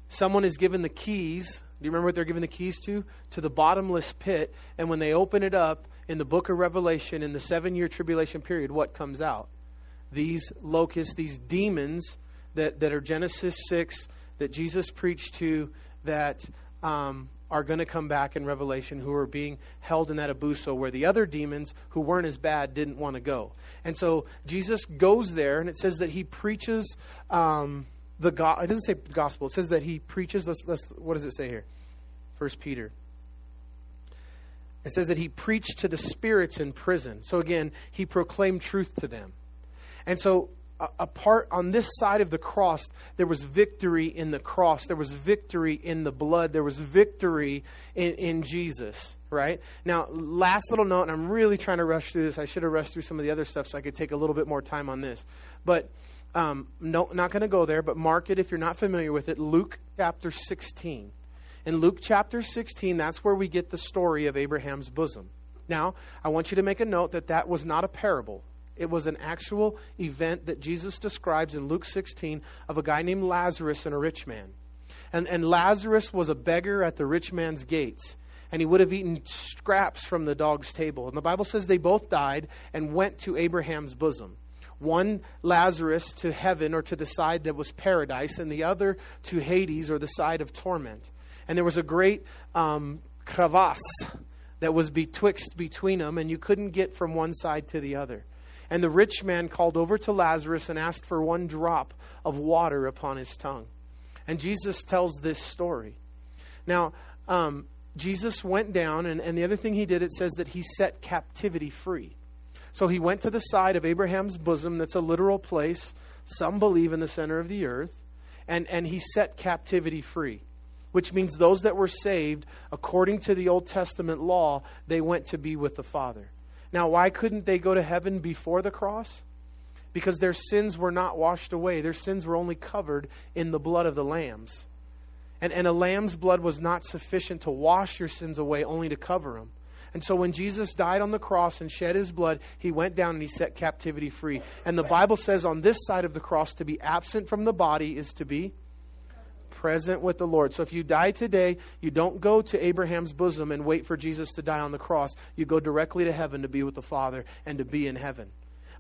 someone is given the keys. Do you remember what they're given the keys to? To the bottomless pit. And when they open it up in the book of Revelation, in the seven year tribulation period, what comes out? These locusts, these demons that, that are Genesis 6 that Jesus preached to that um, are going to come back in Revelation who are being held in that abuso where the other demons who weren't as bad didn't want to go. And so Jesus goes there and it says that he preaches um, the gospel. It doesn't say gospel. It says that he preaches. Let's, let's, what does it say here? First Peter. It says that he preached to the spirits in prison. So again, he proclaimed truth to them. And so a part on this side of the cross, there was victory in the cross. There was victory in the blood. There was victory in, in Jesus, right? Now, last little note, and I'm really trying to rush through this. I should have rushed through some of the other stuff so I could take a little bit more time on this. But um, no, not going to go there, but mark it if you're not familiar with it. Luke chapter 16. In Luke chapter 16, that's where we get the story of Abraham's bosom. Now, I want you to make a note that that was not a parable It was an actual event that Jesus describes in Luke 16 of a guy named Lazarus and a rich man. And, and Lazarus was a beggar at the rich man's gates and he would have eaten scraps from the dog's table. And the Bible says they both died and went to Abraham's bosom. One, Lazarus, to heaven or to the side that was paradise, and the other to Hades or the side of torment. And there was a great um, crevasse that was betwixt between them, and you couldn't get from one side to the other. And the rich man called over to Lazarus and asked for one drop of water upon his tongue. And Jesus tells this story. Now, um, Jesus went down, and, and the other thing he did, it says that he set captivity free. So he went to the side of Abraham's bosom, that's a literal place, some believe in the center of the earth, and, and he set captivity free, which means those that were saved, according to the Old Testament law, they went to be with the Father. Now, why couldn't they go to heaven before the cross? Because their sins were not washed away, their sins were only covered in the blood of the lambs. And, and a lamb's blood was not sufficient to wash your sins away, only to cover them. And so when Jesus died on the cross and shed his blood, he went down and he set captivity free. And the Bible says on this side of the cross, to be absent from the body is to be present with the Lord. So if you die today, you don't go to Abraham's bosom and wait for Jesus to die on the cross. You go directly to heaven to be with the Father and to be in heaven.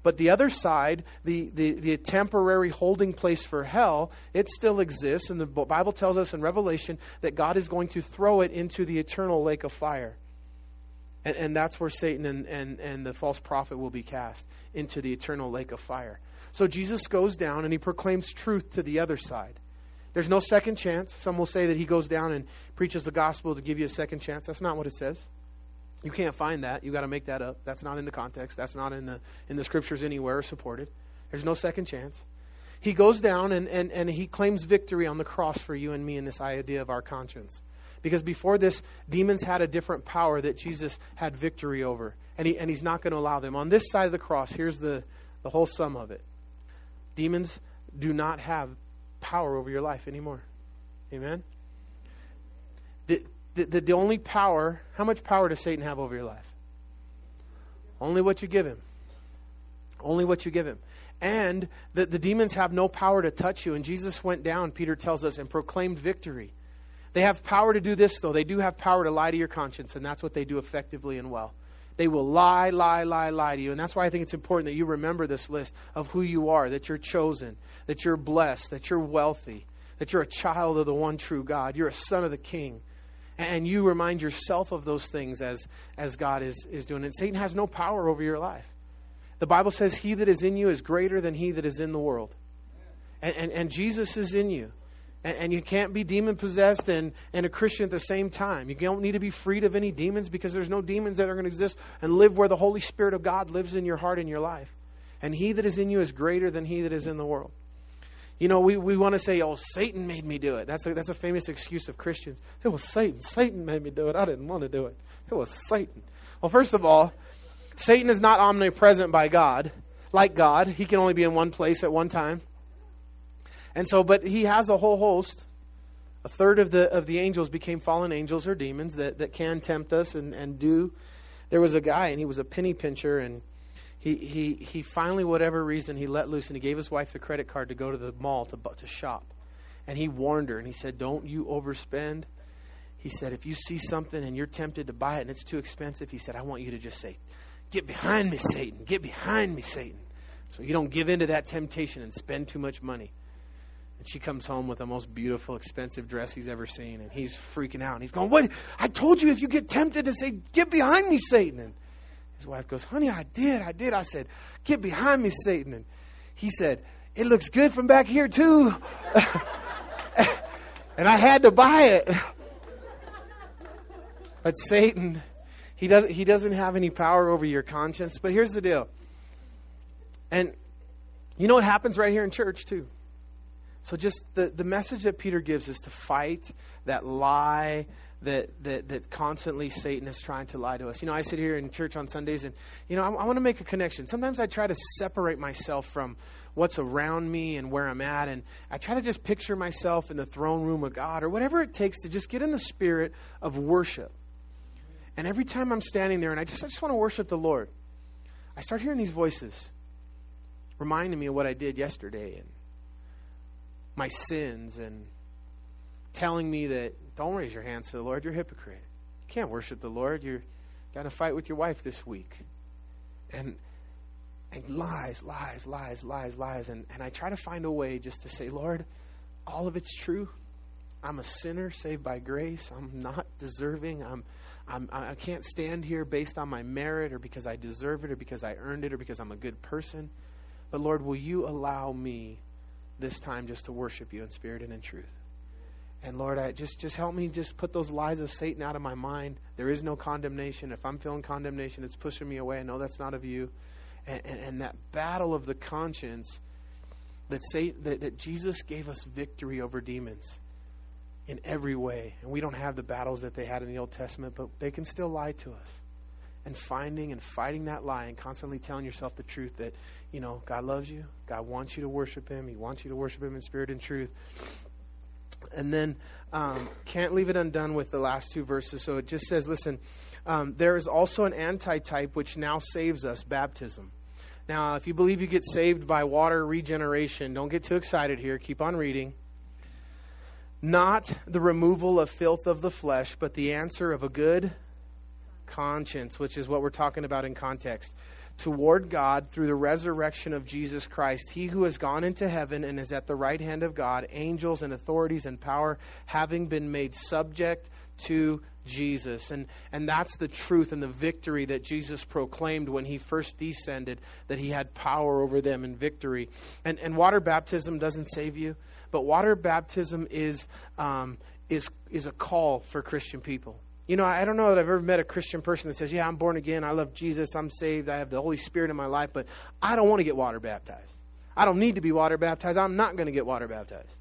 But the other side, the, the, the temporary holding place for hell, it still exists. And the Bible tells us in Revelation that God is going to throw it into the eternal lake of fire. And, and that's where Satan and, and, and the false prophet will be cast into the eternal lake of fire. So Jesus goes down and he proclaims truth to the other side. There's no second chance. Some will say that he goes down and preaches the gospel to give you a second chance. That's not what it says. You can't find that. You got to make that up. That's not in the context. That's not in the in the scriptures anywhere supported. There's no second chance. He goes down and, and, and he claims victory on the cross for you and me in this idea of our conscience. Because before this, demons had a different power that Jesus had victory over. And, he, and he's not going to allow them. On this side of the cross, here's the, the whole sum of it demons do not have power over your life anymore. Amen? The, the, the, only power, how much power does Satan have over your life? Only what you give him. Only what you give him. And the, the demons have no power to touch you. And Jesus went down, Peter tells us, and proclaimed victory. They have power to do this, though. They do have power to lie to your conscience, and that's what they do effectively and well. They will lie, lie, lie, lie to you. And that's why I think it's important that you remember this list of who you are, that you're chosen, that you're blessed, that you're wealthy, that you're a child of the one true God, you're a son of the King. And you remind yourself of those things as, as God is, is doing. And Satan has no power over your life. The Bible says, He that is in you is greater than he that is in the world. And, and, and Jesus is in you. And, and you can't be demon possessed and, and a Christian at the same time. You don't need to be freed of any demons because there's no demons that are going to exist and live where the Holy Spirit of God lives in your heart and your life. And he that is in you is greater than he that is in the world. You know, we, we want to say, oh, Satan made me do it. That's a, that's a famous excuse of Christians. It was Satan. Satan made me do it. I didn't want to do it. It was Satan. Well, first of all, Satan is not omnipresent by God, like God. He can only be in one place at one time. And so, but he has a whole host. A third of the of the angels became fallen angels or demons that, that can tempt us and, and do. There was a guy and he was a penny pincher and he, he, he finally, whatever reason, he let loose and he gave his wife the credit card to go to the mall to, to shop. And he warned her and he said, Don't you overspend. He said, If you see something and you're tempted to buy it and it's too expensive, he said, I want you to just say, Get behind me, Satan. Get behind me, Satan. So you don't give in to that temptation and spend too much money. And she comes home with the most beautiful, expensive dress he's ever seen. And he's freaking out. And he's going, What? I told you if you get tempted to say, Get behind me, Satan. And his wife goes, Honey, I did. I did. I said, Get behind me, Satan. And he said, It looks good from back here, too. and I had to buy it. But Satan, he doesn't, he doesn't have any power over your conscience. But here's the deal. And you know what happens right here in church, too? So, just the, the message that Peter gives is to fight that lie that, that, that constantly Satan is trying to lie to us. You know, I sit here in church on Sundays and, you know, I, I want to make a connection. Sometimes I try to separate myself from what's around me and where I'm at. And I try to just picture myself in the throne room of God or whatever it takes to just get in the spirit of worship. And every time I'm standing there and I just, I just want to worship the Lord, I start hearing these voices. reminding me of what I did yesterday and my sins and telling me that don't raise your hands to the Lord, you're a hypocrite. You can't worship the Lord. You're got to fight with your wife this week. And and lies, lies, lies, lies, lies. And, and I try to find a way just to say, Lord, all of it's true. I'm a sinner saved by grace. I'm not deserving. I'm, I'm, I can't stand here based on my merit or because I deserve it or because I earned it or because I'm a good person. But Lord, will you allow me this time just to worship you in spirit and in truth? And Lord, I just just help me just put those lies of Satan out of my mind. There is no condemnation. If I'm feeling condemnation, it's pushing me away. I know that's not of you. And, and, and that battle of the conscience that, say, that, that Jesus gave us victory over demons in every way. And we don't have the battles that they had in the Old Testament, but they can still lie to us. And finding and fighting that lie and constantly telling yourself the truth that, you know, God loves you. God wants you to worship Him. He wants you to worship Him in spirit and truth. And then um, can't leave it undone with the last two verses. So it just says, listen, um, there is also an antitype which now saves us baptism. Now, if you believe you get saved by water regeneration, don't get too excited here. Keep on reading. Not the removal of filth of the flesh, but the answer of a good conscience, which is what we're talking about in context toward God through the resurrection of Jesus Christ. He who has gone into heaven and is at the right hand of God, angels and authorities and power having been made subject to Jesus. And, and that's the truth and the victory that Jesus proclaimed when he first descended, that he had power over them in victory. And, and water baptism doesn't save you, but water baptism is, um, is, is a call for Christian people. You know, I don't know that I've ever met a Christian person that says, Yeah, I'm born again. I love Jesus. I'm saved. I have the Holy Spirit in my life, but I don't want to get water baptized. I don't need to be water baptized. I'm not going to get water baptized.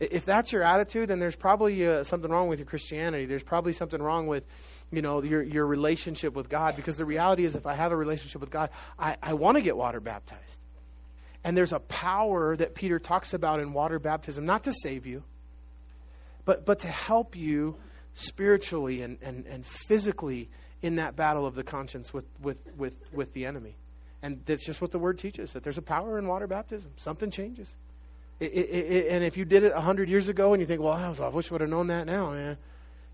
If that's your attitude, then there's probably uh, something wrong with your Christianity. There's probably something wrong with, you know, your, your relationship with God. Because the reality is, if I have a relationship with God, I, I want to get water baptized. And there's a power that Peter talks about in water baptism, not to save you, but, but to help you spiritually and, and, and physically in that battle of the conscience with, with, with, with the enemy. And that's just what the word teaches that there's a power in water baptism. Something changes. It, it, it, and if you did it 100 years ago and you think, well, I, wish I would have known that now, man.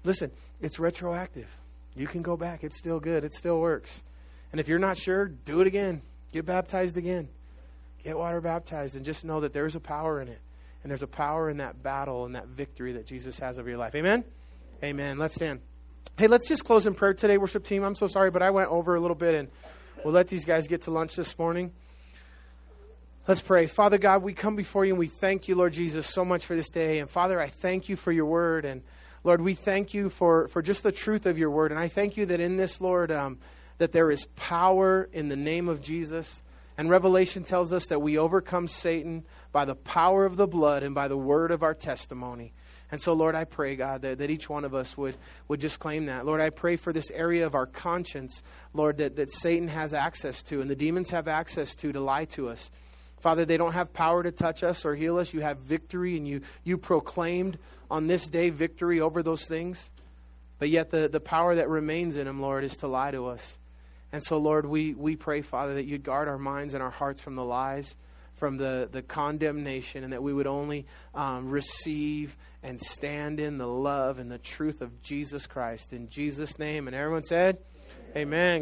Listen, it's retroactive. You can go back. It's still good. It still works. And if you're not sure, do it again. Get baptized again. Get water baptized and just know that there's a power in it. And there's a power in that battle and that victory that Jesus has over your life. Amen? Amen. Let's stand. Hey, let's just close in prayer today, worship team. I'm so sorry, but I went over a little bit, and we'll let these guys get to lunch this morning. Let's pray. Father God, we come before you and we thank you, Lord Jesus, so much for this day. And Father, I thank you for your word. And Lord, we thank you for, for just the truth of your word. And I thank you that in this, Lord, um, that there is power in the name of Jesus. And Revelation tells us that we overcome Satan by the power of the blood and by the word of our testimony. And so, Lord, I pray, God, that, that each one of us would, would just claim that. Lord, I pray for this area of our conscience, Lord, that, that Satan has access to and the demons have access to to lie to us. Father, they don't have power to touch us or heal us. You have victory, and you, you proclaimed on this day victory over those things. But yet, the, the power that remains in them, Lord, is to lie to us. And so, Lord, we, we pray, Father, that you'd guard our minds and our hearts from the lies from the, the condemnation and that we would only um, receive and stand in the love and the truth of Jesus Christ. In Jesus' name. And everyone said, Amen. Amen.